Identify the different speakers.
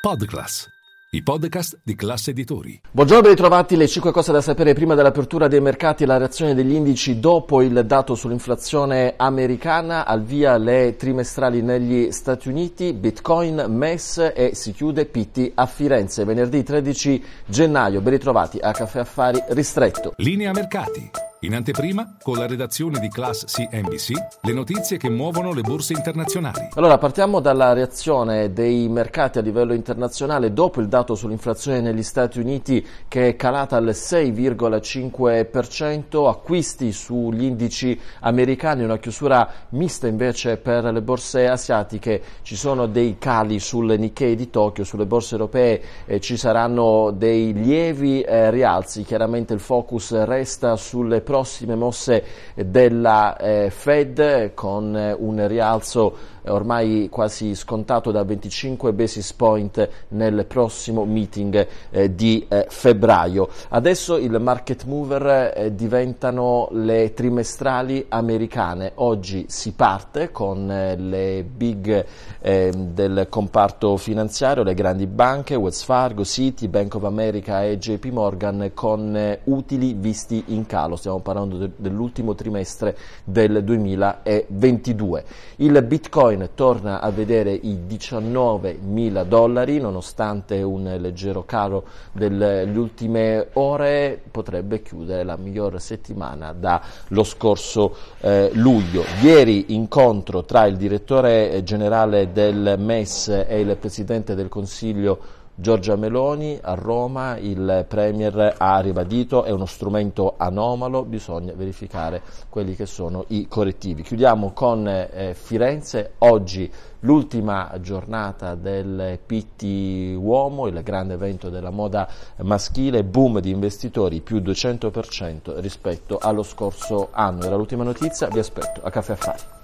Speaker 1: Podclass, i podcast di classe editori.
Speaker 2: Buongiorno, ben ritrovati. Le 5 cose da sapere prima dell'apertura dei mercati e la reazione degli indici dopo il dato sull'inflazione americana. Al via le trimestrali negli Stati Uniti, Bitcoin, MES e si chiude PT a Firenze. Venerdì 13 gennaio. Ben ritrovati a Caffè Affari Ristretto.
Speaker 1: Linea mercati. In anteprima, con la redazione di Class CNBC, le notizie che muovono le borse internazionali.
Speaker 2: Allora, partiamo dalla reazione dei mercati a livello internazionale dopo il dato sull'inflazione negli Stati Uniti che è calata al 6,5%, acquisti sugli indici americani, una chiusura mista invece per le borse asiatiche, ci sono dei cali sul Nikkei di Tokyo, sulle borse europee eh, ci saranno dei lievi eh, rialzi, chiaramente il focus resta sulle prossime mosse della eh, Fed con eh, un rialzo ormai quasi scontato da 25 basis point nel prossimo meeting eh, di eh, febbraio. Adesso il market mover eh, diventano le trimestrali americane. Oggi si parte con eh, le big del comparto finanziario, le grandi banche, Wells Fargo, Citi, Bank of America e JP Morgan con eh, utili visti in calo. Stiamo parlando de- dell'ultimo trimestre del 2022. Il Bitcoin torna a vedere i 19 mila dollari, nonostante un leggero calo delle ultime ore, potrebbe chiudere la miglior settimana dallo scorso eh, luglio. Ieri incontro tra il direttore generale del MES e il presidente del Consiglio Giorgia Meloni a Roma il Premier ha ribadito è uno strumento anomalo, bisogna verificare quelli che sono i correttivi. Chiudiamo con eh, Firenze, oggi l'ultima giornata del PT Uomo, il grande evento della moda maschile, boom di investitori più 200% rispetto allo scorso anno. Era l'ultima notizia, vi aspetto a Caffè Affari.